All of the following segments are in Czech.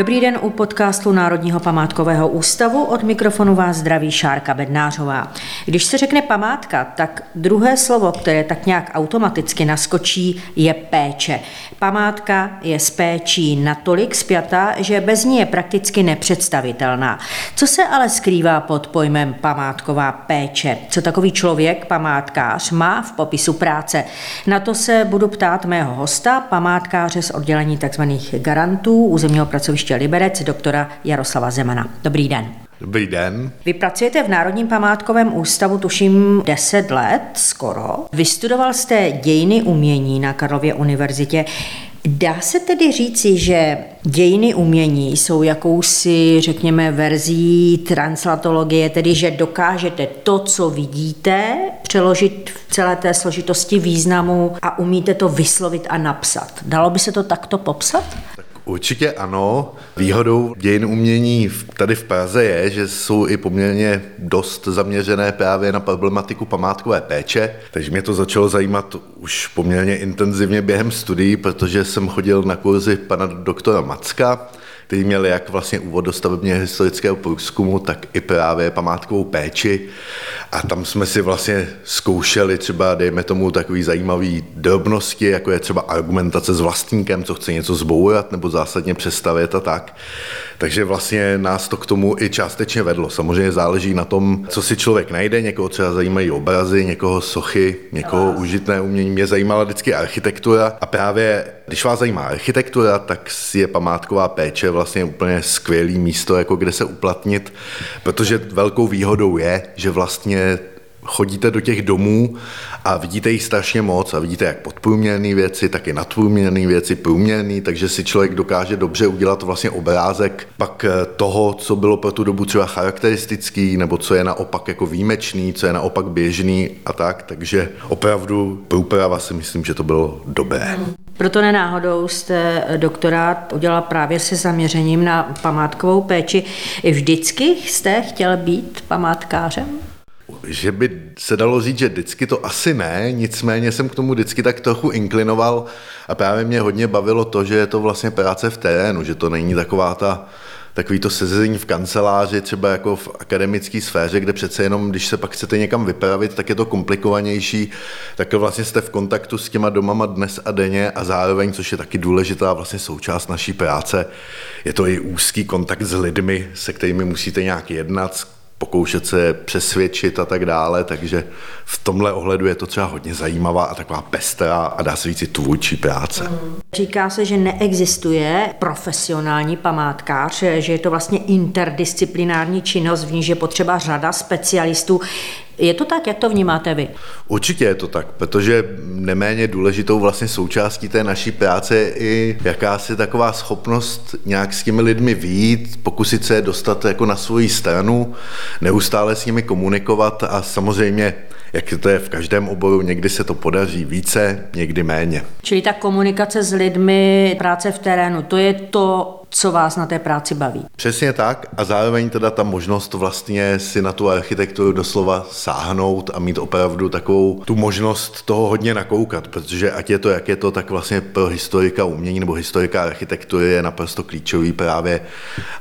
Dobrý den u podcastu Národního památkového ústavu. Od mikrofonu vás zdraví Šárka Bednářová. Když se řekne památka, tak druhé slovo, které tak nějak automaticky naskočí, je péče. Památka je s péčí natolik spjatá, že bez ní je prakticky nepředstavitelná. Co se ale skrývá pod pojmem památková péče? Co takový člověk, památkář, má v popisu práce? Na to se budu ptát mého hosta, památkáře z oddělení tzv. garantů územního pracoviště letiště Liberec doktora Jaroslava Zemana. Dobrý den. Dobrý den. Vy pracujete v Národním památkovém ústavu, tuším 10 let skoro. Vystudoval jste dějiny umění na Karlově univerzitě. Dá se tedy říci, že dějiny umění jsou jakousi, řekněme, verzí translatologie, tedy že dokážete to, co vidíte, přeložit v celé té složitosti významu a umíte to vyslovit a napsat. Dalo by se to takto popsat? Určitě ano. Výhodou dějin umění tady v Praze je, že jsou i poměrně dost zaměřené právě na problematiku památkové péče, takže mě to začalo zajímat už poměrně intenzivně během studií, protože jsem chodil na kurzy pana doktora Macka, který měl jak vlastně úvod do stavebně historického průzkumu, tak i právě památkovou péči. A tam jsme si vlastně zkoušeli třeba, dejme tomu, takový zajímavý drobnosti, jako je třeba argumentace s vlastníkem, co chce něco zbourat nebo zásadně přestavět a tak. Takže vlastně nás to k tomu i částečně vedlo. Samozřejmě záleží na tom, co si člověk najde. Někoho třeba zajímají obrazy, někoho sochy, někoho užitné umění. Mě zajímala vždycky architektura a právě když vás zajímá architektura, tak je památková péče vlastně úplně skvělý místo, jako kde se uplatnit, protože velkou výhodou je, že vlastně chodíte do těch domů a vidíte jich strašně moc a vidíte jak podprůměrné věci, tak i nadprůměrné věci, průměrné, takže si člověk dokáže dobře udělat vlastně obrázek pak eh, toho, co bylo pro tu dobu třeba charakteristický, nebo co je naopak jako výjimečný, co je naopak běžný a tak, takže opravdu průprava si myslím, že to bylo dobré. Proto nenáhodou jste doktorát udělal právě se zaměřením na památkovou péči. Vždycky jste chtěl být památkářem? Že by se dalo říct, že vždycky to asi ne, nicméně jsem k tomu vždycky tak trochu inklinoval a právě mě hodně bavilo to, že je to vlastně práce v terénu, že to není taková ta takový to sezení v kanceláři, třeba jako v akademické sféře, kde přece jenom, když se pak chcete někam vypravit, tak je to komplikovanější, tak vlastně jste v kontaktu s těma domama dnes a denně a zároveň, což je taky důležitá vlastně součást naší práce, je to i úzký kontakt s lidmi, se kterými musíte nějak jednat, pokoušet se přesvědčit a tak dále, takže v tomhle ohledu je to třeba hodně zajímavá a taková pestrá a dá se říct i tvůrčí práce. Mm. Říká se, že neexistuje profesionální památkář, že je to vlastně interdisciplinární činnost, v níž je potřeba řada specialistů. Je to tak, jak to vnímáte vy? Určitě je to tak, protože neméně důležitou vlastně součástí té naší práce je i jakási taková schopnost nějak s těmi lidmi výjít, pokusit se dostat jako na svoji stranu, neustále s nimi komunikovat a samozřejmě jak to je v každém oboru, někdy se to podaří více, někdy méně. Čili ta komunikace s lidmi, práce v terénu, to je to, co vás na té práci baví. Přesně tak a zároveň teda ta možnost vlastně si na tu architekturu doslova sáhnout a mít opravdu takovou tu možnost toho hodně nakoukat, protože ať je to, jak je to, tak vlastně pro historika umění nebo historika architektury je naprosto klíčový právě,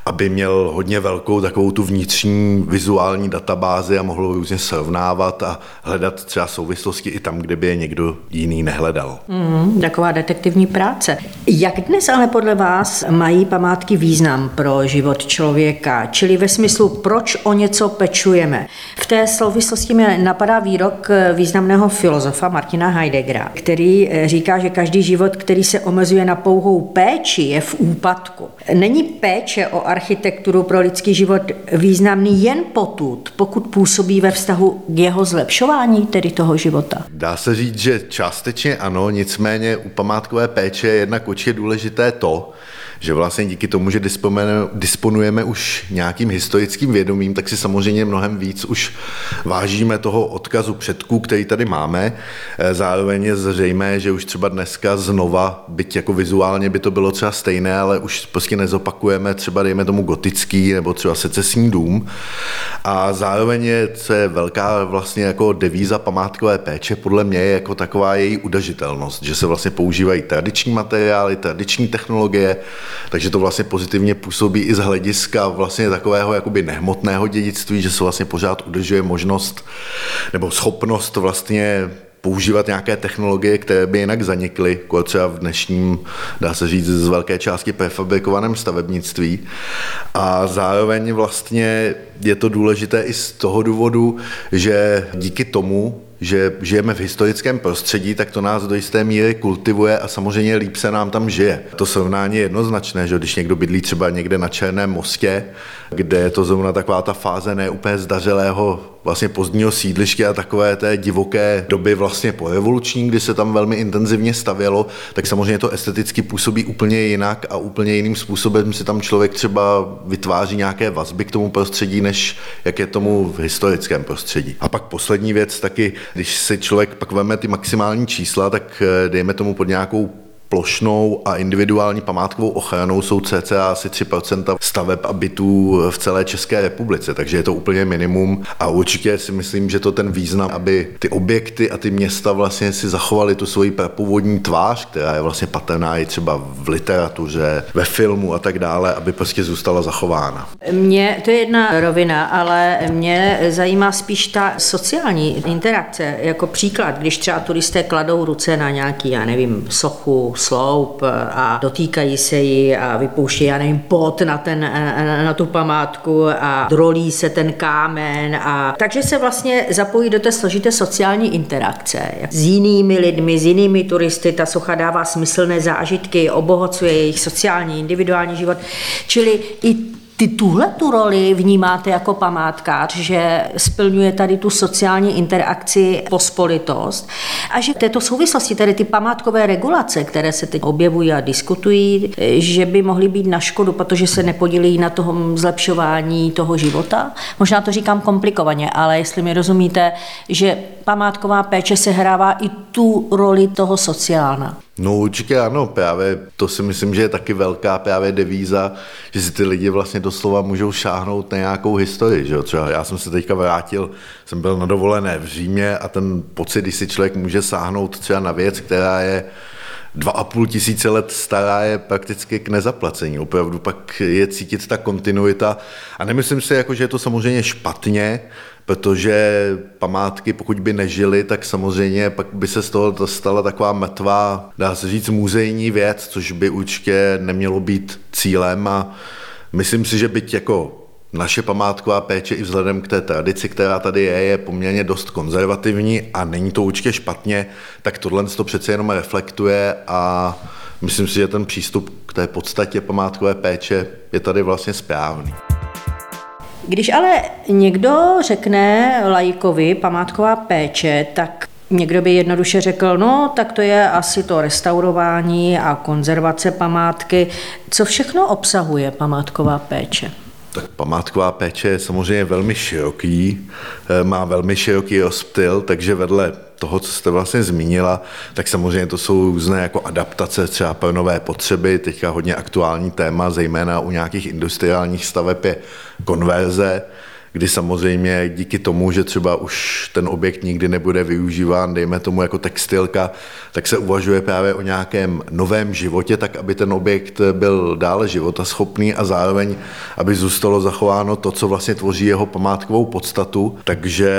aby měl hodně velkou takovou tu vnitřní vizuální databázi a mohl různě srovnávat a hledat třeba souvislosti i tam, kde by je někdo jiný nehledal. Mm, taková detektivní práce. Jak dnes ale podle vás mají památky význam pro život člověka, čili ve smyslu, proč o něco pečujeme. V té souvislosti mi napadá výrok významného filozofa Martina Heideggera, který eh, říká, že každý život, který se omezuje na pouhou péči, je v úpadku. Není péče o architekturu pro lidský život významný jen potud, pokud působí ve vztahu k jeho zlepšování, tedy toho života? Dá se říct, že částečně ano, nicméně u památkové péče je jednak určitě důležité to, že vlastně díky tomu, že disponujeme, už nějakým historickým vědomím, tak si samozřejmě mnohem víc už vážíme toho odkazu předků, který tady máme. Eh, zároveň je zřejmé, že už třeba dneska znova, byť jako vizuálně by to bylo třeba stejné, ale už prostě nezopakujeme třeba dejme tomu gotický nebo třeba secesní dům. A zároveň je, co je velká vlastně jako devíza památkové péče, podle mě je jako taková její udržitelnost, že se vlastně používají tradiční materiály, tradiční technologie, takže to vlastně pozitivně působí i z hlediska vlastně takového jakoby nehmotného dědictví, že se vlastně pořád udržuje možnost nebo schopnost vlastně používat nějaké technologie, které by jinak zanikly, jako třeba v dnešním, dá se říct, z velké části prefabrikovaném stavebnictví. A zároveň vlastně je to důležité i z toho důvodu, že díky tomu, že žijeme v historickém prostředí, tak to nás do jisté míry kultivuje a samozřejmě líp se nám tam žije. To srovnání je jednoznačné, že když někdo bydlí třeba někde na Černém mostě, kde je to zrovna taková ta fáze neúplně zdařilého vlastně pozdního sídliště a takové té divoké doby vlastně po revoluční, kdy se tam velmi intenzivně stavělo, tak samozřejmě to esteticky působí úplně jinak a úplně jiným způsobem si tam člověk třeba vytváří nějaké vazby k tomu prostředí, než jak je tomu v historickém prostředí. A pak poslední věc taky, když si člověk pak veme ty maximální čísla, tak eh, dejme tomu pod nějakou plošnou a individuální památkovou ochranou jsou cca asi 3% staveb a bytů v celé České republice, takže je to úplně minimum a určitě si myslím, že to ten význam, aby ty objekty a ty města vlastně si zachovaly tu svoji původní tvář, která je vlastně patrná i třeba v literatuře, ve filmu a tak dále, aby prostě zůstala zachována. Mě to je jedna rovina, ale mě zajímá spíš ta sociální interakce. Jako příklad, když třeba turisté kladou ruce na nějaký, já nevím, sochu, sloup a dotýkají se jí a vypouští, já nevím, pot na, ten, na tu památku a drolí se ten kámen. A, takže se vlastně zapojí do té složité sociální interakce s jinými lidmi, s jinými turisty. Ta socha dává smyslné zážitky, obohacuje jejich sociální, individuální život. Čili i ty tuhle tu roli vnímáte jako památkář, že splňuje tady tu sociální interakci pospolitost a že v této souvislosti tady ty památkové regulace, které se teď objevují a diskutují, že by mohly být na škodu, protože se nepodílí na tom zlepšování toho života. Možná to říkám komplikovaně, ale jestli mi rozumíte, že památková péče se hrává i tu roli toho sociálna. No určitě ano, právě to si myslím, že je taky velká právě devíza, že si ty lidi vlastně doslova můžou šáhnout na nějakou historii. Že Třeba já jsem se teďka vrátil, jsem byl na dovolené v Římě a ten pocit, když si člověk může sáhnout třeba na věc, která je dva a půl tisíce let stará je prakticky k nezaplacení. Opravdu pak je cítit ta kontinuita. A nemyslím si, jako, že je to samozřejmě špatně, protože památky, pokud by nežily, tak samozřejmě pak by se z toho stala taková mrtvá, dá se říct, muzejní věc, což by určitě nemělo být cílem a myslím si, že byť jako naše památková péče i vzhledem k té tradici, která tady je, je poměrně dost konzervativní a není to určitě špatně, tak tohle to přece jenom reflektuje a myslím si, že ten přístup k té podstatě památkové péče je tady vlastně správný. Když ale někdo řekne lajkovi památková péče, tak Někdo by jednoduše řekl, no tak to je asi to restaurování a konzervace památky. Co všechno obsahuje památková péče? Tak památková péče je samozřejmě velmi široký, eh, má velmi široký rozptyl, takže vedle toho, co jste vlastně zmínila, tak samozřejmě to jsou různé jako adaptace třeba pro nové potřeby. Teďka hodně aktuální téma, zejména u nějakých industriálních staveb je konverze, kdy samozřejmě díky tomu, že třeba už ten objekt nikdy nebude využíván, dejme tomu jako textilka, tak se uvažuje právě o nějakém novém životě, tak aby ten objekt byl dále životaschopný a zároveň, aby zůstalo zachováno to, co vlastně tvoří jeho památkovou podstatu. Takže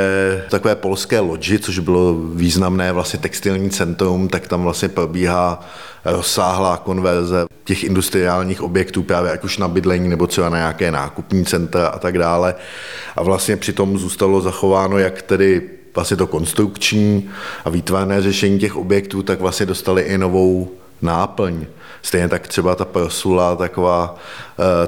takové polské loďi, což bylo významné vlastně textilní centrum, tak tam vlastně probíhá rozsáhlá konverze těch industriálních objektů, právě ať už na bydlení nebo třeba na nějaké nákupní centra a tak dále. A vlastně přitom zůstalo zachováno jak tedy vlastně to konstrukční a výtvarné řešení těch objektů, tak vlastně dostali i novou náplň. Stejně tak třeba ta prosula, taková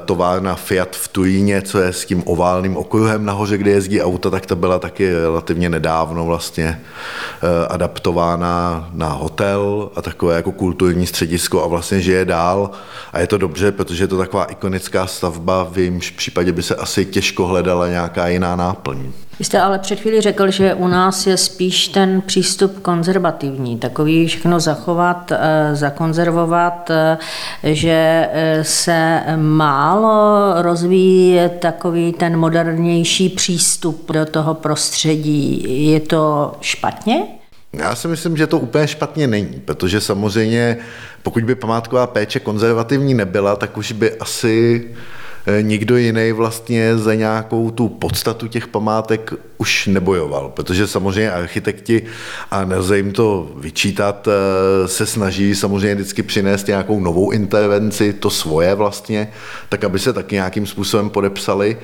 továrna Fiat v Turíně, co je s tím oválným okruhem nahoře, kde jezdí auta, tak ta byla taky relativně nedávno vlastně e, adaptována na hotel a takové jako kulturní středisko a vlastně žije dál. A je to dobře, protože je to taková ikonická stavba, v jejímž případě by se asi těžko hledala nějaká jiná náplň. Vy jste ale před chvíli řekl, že u nás je spíš ten přístup konzervativní, takový všechno zachovat, eh, zakonzervovat, eh, že eh, se málo rozvíjí takový ten modernější přístup do toho prostředí. Je to špatně? Já si myslím, že to úplně špatně není, protože samozřejmě pokud by památková péče konzervativní nebyla, tak už by asi nikdo jiný vlastně za nějakou tu podstatu těch památek už nebojoval, protože samozřejmě architekti, a nelze jim to vyčítat, eh, se snaží samozřejmě vždycky přinést nějakou novou intervenci, to svoje vlastně, tak aby se taky nějakým způsobem podepsali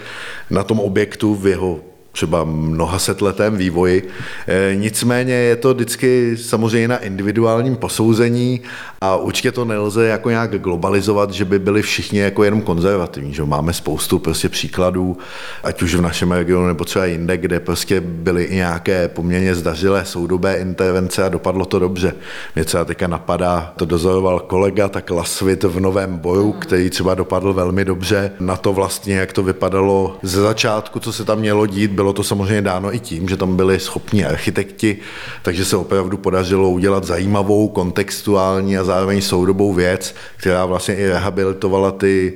na tom objektu v jeho třeba mnoha setletém vývoji. E, nicméně je to vždycky samozřejmě na individuálním posouzení a určitě to nelze jako nějak globalizovat, že by byli všichni jako jenom konzervativní. Že máme spoustu prostě příkladů, ať už v našem regionu nebo třeba jinde, kde prostě byly i nějaké poměrně zdařilé soudobé intervence a dopadlo to dobře. Mě třeba teďka napadá, to dozoroval kolega, tak Lasvit v Novém boju, který třeba dopadl velmi dobře. Na to vlastně, jak to vypadalo ze začátku, co se tam mělo dít, bylo to samozřejmě dáno i tím, že tam byli schopní architekti, takže se opravdu podařilo udělat zajímavou, kontextuální a zároveň soudobou věc, která vlastně i rehabilitovala ty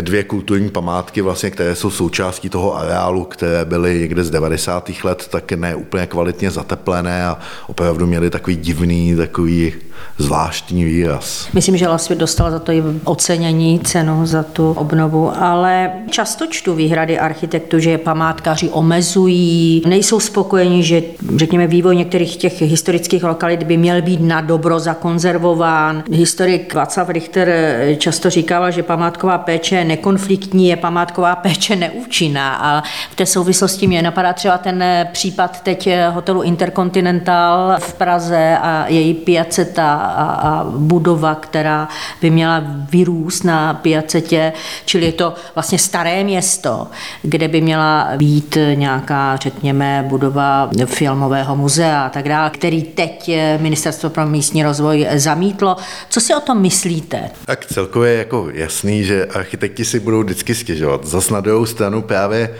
dvě kulturní památky, vlastně, které jsou součástí toho areálu, které byly někde z 90. let tak ne úplně kvalitně zateplené a opravdu měly takový divný, takový zvláštní výraz. Myslím, že Lasvit dostal za to i ocenění cenu za tu obnovu, ale často čtu výhrady architektů, že památkáři omezují, nejsou spokojeni, že řekněme vývoj některých těch historických lokalit by měl být na dobro zakonzervován. Historik Václav Richter často říkával, že památková péče je nekonfliktní, je památková péče neúčinná a v té souvislosti mě napadá třeba ten případ teď hotelu Intercontinental v Praze a její piaceta a, a budova, která by měla vyrůst na Piacetě, čili je to vlastně staré město, kde by měla být nějaká, řekněme, budova filmového muzea a tak dále, který teď Ministerstvo pro místní rozvoj zamítlo. Co si o tom myslíte? Tak celkově je jako jasný, že architekti si budou vždycky stěžovat. Zas na druhou stranu právě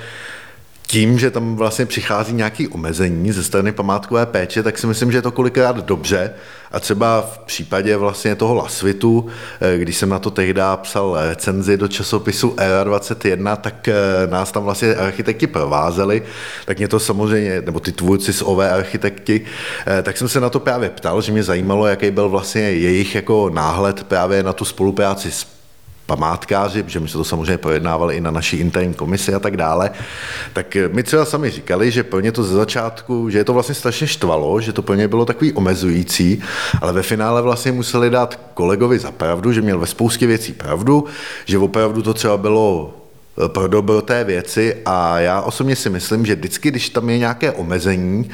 tím, že tam vlastně přichází nějaké omezení ze strany památkové péče, tak si myslím, že je to kolikrát dobře. A třeba v případě vlastně toho Lasvitu, eh, když jsem na to tehdy psal recenzi do časopisu Era 21, tak eh, nás tam vlastně architekti provázeli, tak mě to samozřejmě, nebo ty tvůrci z OV architekti, eh, tak jsem se na to právě ptal, že mě zajímalo, jaký byl vlastně jejich jako náhled právě na tu spolupráci s památkáři, protože my jsme to samozřejmě projednávali i na naší interní komisi a tak dále, tak mi třeba sami říkali, že pro ně to ze začátku, že je to vlastně strašně štvalo, že to pro ně bylo takový omezující, ale ve finále vlastně museli dát kolegovi za pravdu, že měl ve spoustě věcí pravdu, že opravdu to třeba bylo pro dobro té věci a já osobně si myslím, že vždycky, když tam je nějaké omezení,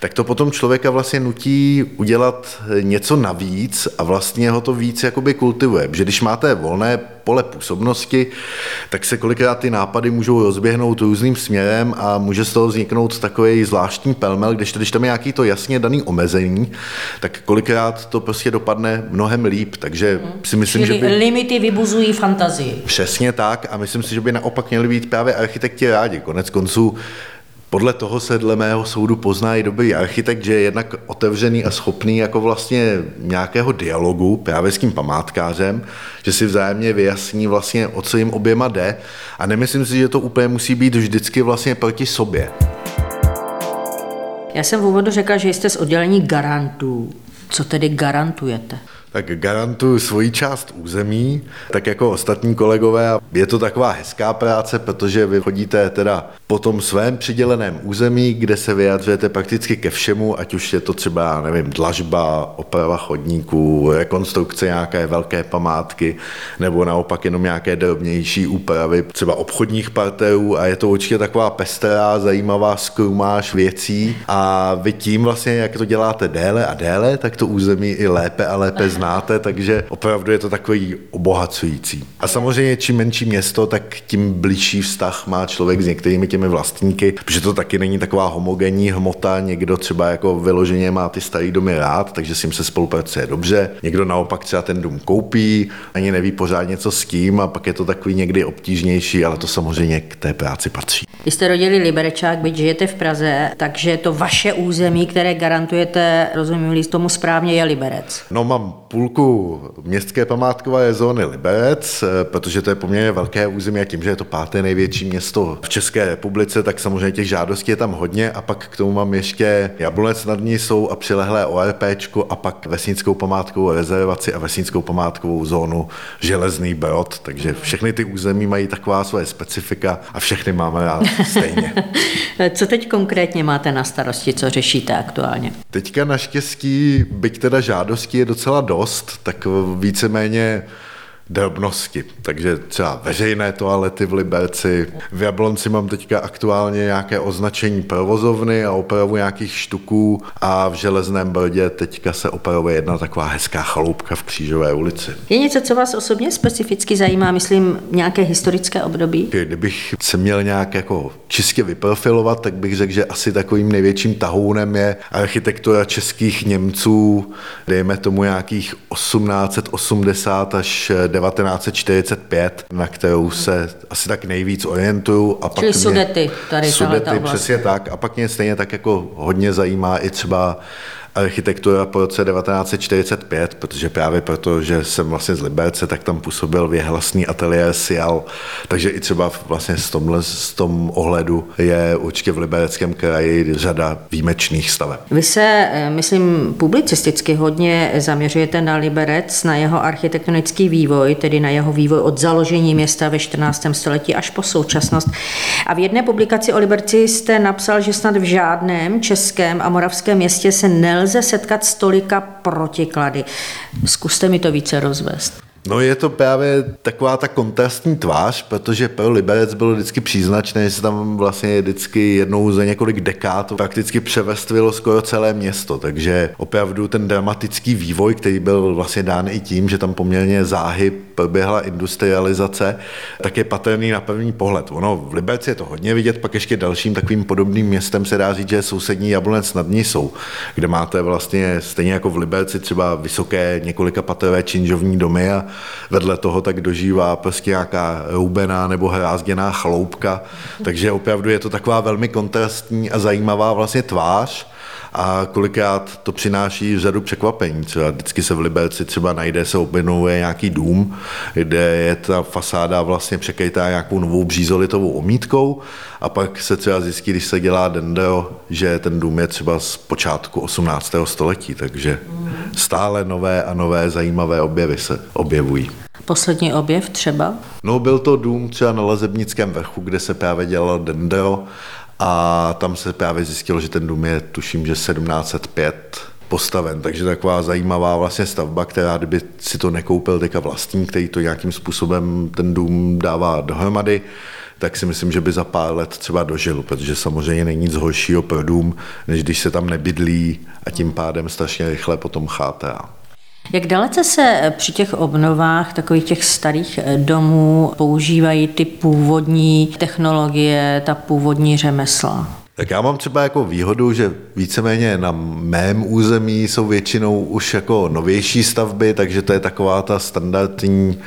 tak to potom člověka vlastně nutí udělat něco navíc a vlastně ho to víc jakoby kultivuje. Že když máte volné pole působnosti, tak se kolikrát ty nápady můžou rozběhnout různým směrem a může z toho vzniknout takový zvláštní pelmel, když, když tam je nějaký to jasně daný omezení, tak kolikrát to prostě dopadne mnohem líp. Takže hmm. si myslím, Čili že by... limity vybuzují fantazii. Přesně tak a myslím si, že by naopak měli být právě architekti rádi. Konec konců podle toho se dle mého soudu pozná i dobrý architekt, že je jednak otevřený a schopný jako vlastně nějakého dialogu právě s tím památkářem, že si vzájemně vyjasní vlastně, o co jim oběma jde a nemyslím si, že to úplně musí být vždycky vlastně proti sobě. Já jsem v úvodu řekla, že jste z oddělení garantů. Co tedy garantujete? Tak garantuju svoji část území, tak jako ostatní kolegové. Je to taková hezká práce, protože vy chodíte teda po tom svém přiděleném území, kde se vyjadřujete prakticky ke všemu, ať už je to třeba, nevím, dlažba, oprava chodníků, rekonstrukce nějaké velké památky, nebo naopak jenom nějaké drobnější úpravy, třeba obchodních parterů a je to určitě taková pestrá, zajímavá skrumáž věcí a vy tím vlastně, jak to děláte déle a déle, tak to území i lépe a lépe znáte znáte, takže opravdu je to takový obohacující. A samozřejmě čím menší město, tak tím blížší vztah má člověk s některými těmi vlastníky, protože to taky není taková homogenní hmota, někdo třeba jako vyloženě má ty starý domy rád, takže s ním se spolupracuje dobře, někdo naopak třeba ten dům koupí, ani neví pořádně co s tím a pak je to takový někdy obtížnější, ale to samozřejmě k té práci patří. Vy jste rodili Liberečák, byť žijete v Praze, takže to vaše území, které garantujete, rozumím tomu správně, je Liberec. No mám půlku městské památkové zóny Liberec, eh, protože to je poměrně velké území a tím, že je to páté největší město v České republice, tak samozřejmě těch žádostí je tam hodně a pak k tomu mám ještě Jablonec nad ní jsou a přilehlé ORP a pak vesnickou památkovou rezervaci a vesnickou památkovou zónu Železný Brod, takže všechny ty území mají taková svoje specifika a všechny máme rád stejně. Co teď konkrétně máte na starosti, co řešíte aktuálně? Teďka naštěstí, byť teda žádostí je docela dost, tak víceméně drobnosti. Takže třeba veřejné toalety v Liberci. V Jablonci mám teďka aktuálně nějaké označení provozovny a opravu nějakých štuků a v Železném Brodě teďka se opravuje jedna taková hezká chaloupka v Křížové ulici. Je něco, co vás osobně specificky zajímá, myslím, nějaké historické období? Kdybych se měl nějak jako čistě vyprofilovat, tak bych řekl, že asi takovým největším tahounem je architektura českých Němců, dejme tomu nějakých 1880 až 1945, na kterou se asi tak nejvíc orientuju. A pak Čili mě, Sudety, tady Sudety, přesně tak. A pak mě stejně tak jako hodně zajímá i třeba architektura po roce 1945, protože právě proto, že jsem vlastně z Liberce, tak tam působil věhlasný ateliér Sial, takže i třeba vlastně z tomhle, z tom ohledu je určitě v Libereckém kraji řada výjimečných staveb. Vy se, eh, myslím, publicisticky hodně zaměřujete na Liberec, na jeho architektonický vývoj, tedy na jeho vývoj od založení města ve 14. století až po současnost. A v jedné publikaci o Liberci jste napsal, že snad v žádném českém a moravském městě se nelze nelze setkat s tolika protiklady. Zkuste mi to více rozvést. No je to právě taková ta kontrastní tvář, protože pro Liberec bylo vždycky příznačné, že se tam vlastně vždycky jednou za několik dekád prakticky převestvilo skoro celé město, takže opravdu ten dramatický vývoj, který byl vlastně dán i tím, že tam poměrně záhy proběhla industrializace, tak je patrný na první pohled. Ono v Liberci je to hodně vidět, pak ještě dalším takovým podobným městem se dá říct, že sousední Jablonec nad ní jsou, kde máte vlastně stejně jako v Liberci třeba vysoké několika patrové činžovní domy a vedle toho tak dožívá prostě nějaká roubená nebo hrázděná chloupka, takže opravdu je to taková velmi kontrastní a zajímavá vlastně tvář, a kolikrát to přináší řadu překvapení. Třeba vždycky se v Liberci třeba najde, se objenovuje nějaký dům, kde je ta fasáda vlastně překrytá nějakou novou břízolitovou omítkou a pak se třeba zjistí, když se dělá dendro, že ten dům je třeba z počátku 18. století, takže stále nové a nové zajímavé objevy se objevují. Poslední objev třeba? No byl to dům třeba na Lezebnickém vrchu, kde se právě dělalo dendro a tam se právě zjistilo, že ten dům je, tuším, že 1705 postaven, takže taková zajímavá vlastně stavba, která kdyby si to nekoupil teďka vlastní, který to nějakým způsobem ten dům dává dohromady, tak si myslím, že by za pár let třeba dožil, protože samozřejmě není nic horšího pro dům, než když se tam nebydlí a tím pádem strašně rychle potom chátrá. Jak dalece se při těch obnovách takových těch starých eh, domů používají ty původní technologie, ta původní řemesla? Tak já mám třeba jako výhodu, že víceméně na mém území jsou většinou už jako novější stavby, takže to je taková ta standardní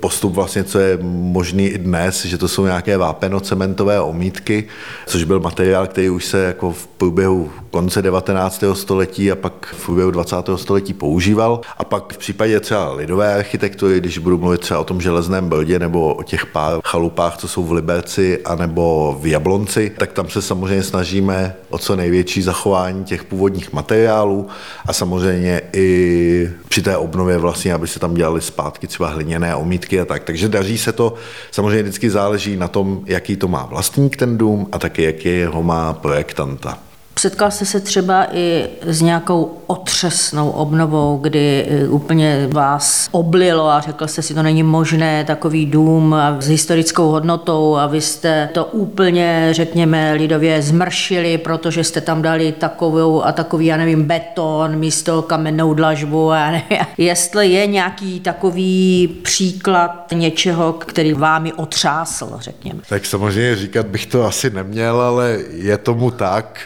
postup vlastně, co je možný i dnes, že to jsou nějaké vápeno-cementové omítky, což byl materiál, který už se jako v průběhu konce 19. století a pak v průběhu 20. století používal. A pak v případě třeba lidové architektury, když budu mluvit třeba o tom železném brodě nebo o těch pár chalupách, co jsou v Liberci anebo v Jablonci, tak tam se samozřejmě snažíme o co největší zachování těch původních materiálů a samozřejmě i při té obnově vlastně, aby se tam dělali zpátky třeba hliněné omítky a tak. Takže daří se to, samozřejmě vždycky záleží na tom, jaký to má vlastník ten dům a taky jaký ho má projektanta. Setkal jste se třeba i s nějakou otřesnou obnovou, kdy e, úplně vás oblilo a řekl jste si, to není možné, takový dům a s historickou hodnotou a vy jste to úplně, řekněme, lidově zmršili, protože jste tam dali takovou a takový, já nevím, beton místo kamennou dlažbu a. Jestli je nějaký takový příklad něčeho, který vámi otřásl, řekněme. Tak samozřejmě říkat bych to asi neměl, ale je tomu tak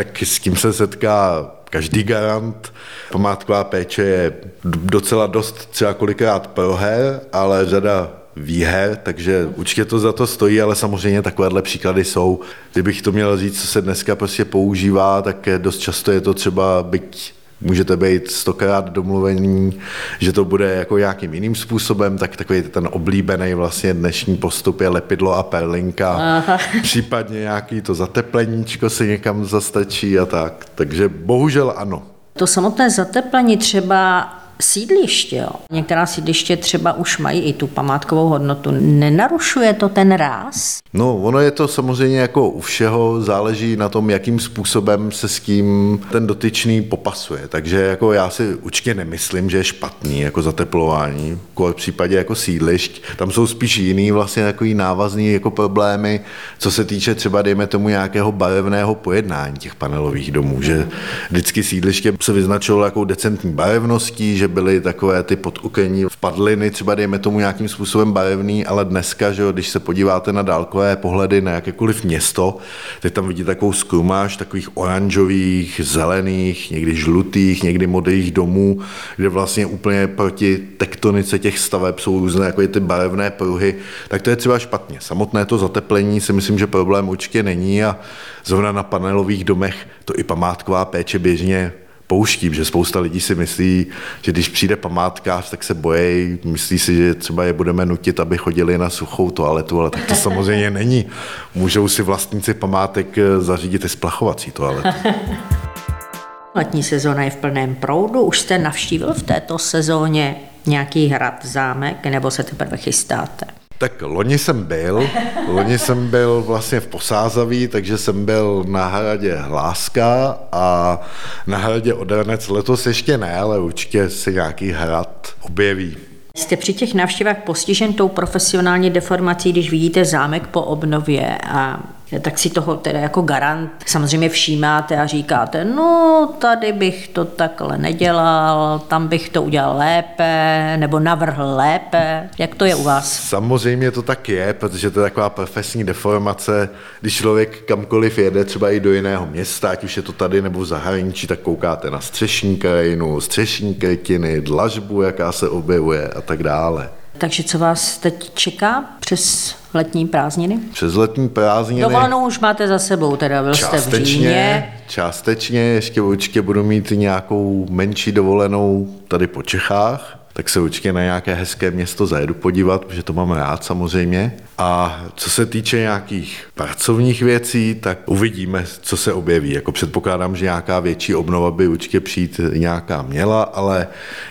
tak s tím se setká každý garant. Památková péče je docela dost třeba kolikrát proher, ale řada výher, takže určitě to za to stojí, ale samozřejmě takovéhle příklady jsou. Kdybych to měl říct, co se dneska prostě používá, tak dost často je to třeba byť můžete být stokrát domluvení, že to bude jako nějakým jiným způsobem, tak takový ten oblíbený vlastně dnešní postup je lepidlo a perlinka, Aha. případně nějaký to zatepleníčko si někam zastačí a tak. Takže bohužel ano. To samotné zateplení třeba sídliště. Jo. Některá sídliště třeba už mají i tu památkovou hodnotu. Nenarušuje to ten ráz? No, ono je to samozřejmě jako u všeho, záleží na tom, jakým způsobem se s tím ten dotyčný popasuje. Takže jako já si určitě nemyslím, že je špatný jako zateplování. V případě jako sídlišť, tam jsou spíš jiný vlastně takový návazný jako problémy, co se týče třeba, dejme tomu, nějakého barevného pojednání těch panelových domů, že vždycky sídliště se vyznačovalo jako decentní barevností, že byly takové ty podukení vpadliny, třeba dejme tomu nějakým způsobem barevný, ale dneska, že jo, když se podíváte na dálkové pohledy na jakékoliv město, teď tam vidíte takovou skrumáž takových oranžových, zelených, někdy žlutých, někdy modrých domů, kde vlastně úplně proti tektonice těch staveb jsou různé jako ty barevné pruhy, tak to je třeba špatně. Samotné to zateplení si myslím, že problém určitě není a zrovna na panelových domech to i památková péče běžně pouštím, že spousta lidí si myslí, že když přijde památkář, tak se bojí, myslí si, že třeba je budeme nutit, aby chodili na suchou toaletu, ale tak to samozřejmě není. Můžou si vlastníci památek eh, zařídit i splachovací toaletu. Letní sezóna je v plném proudu. Už jste navštívil v této sezóně nějaký hrad, zámek, nebo se teprve chystáte? Tak loni jsem byl, loni jsem byl vlastně v Posázaví, takže jsem byl na hradě Hláska a na hradě Odranec letos ještě ne, ale určitě se nějaký hrad objeví. Jste při těch návštěvách postižen tou profesionální deformací, když vidíte zámek po obnově a tak si toho teda jako garant samozřejmě všímáte a říkáte, no tady bych to takhle nedělal, tam bych to udělal lépe, nebo navrhl lépe. Jak to je u vás? Samozřejmě to tak je, protože to je taková profesní deformace. Když člověk kamkoliv jede, třeba i do jiného města, ať už je to tady nebo v zahraničí, tak koukáte na střešní krajinu, střešní krytiny, dlažbu, jaká se objevuje a tak dále. Takže co vás teď čeká přes letní prázdniny? Přes letní prázdniny. Dovolenou už máte za sebou, teda byl jste v Římě. Částečně, ještě určitě budu mít nějakou menší dovolenou tady po Čechách, tak se určitě na nějaké hezké město zajedu podívat, protože to mám rád samozřejmě. A co se týče nějakých pracovních věcí, tak uvidíme, co se objeví. Jako předpokládám, že nějaká větší obnova by určitě přijít nějaká měla, ale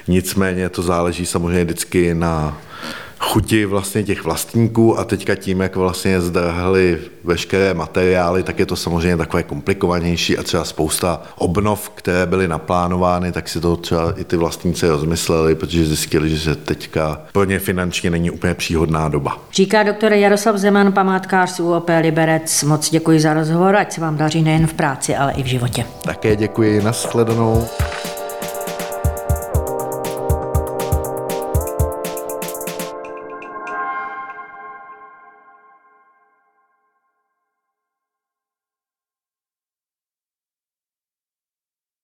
nicméně to záleží samozřejmě vždycky na chuti vlastně těch vlastníků a teďka tím, jak vlastně zdrhli veškeré materiály, tak je to samozřejmě takové komplikovanější a třeba spousta obnov, které byly naplánovány, tak si to třeba i ty vlastníci rozmysleli, protože zjistili, že teďka pro ně finančně není úplně příhodná doba. Říká doktor Jaroslav Zeman, památkář z UOP Liberec. Moc děkuji za rozhovor, ať se vám daří nejen v práci, ale i v životě. Také děkuji, nashledanou.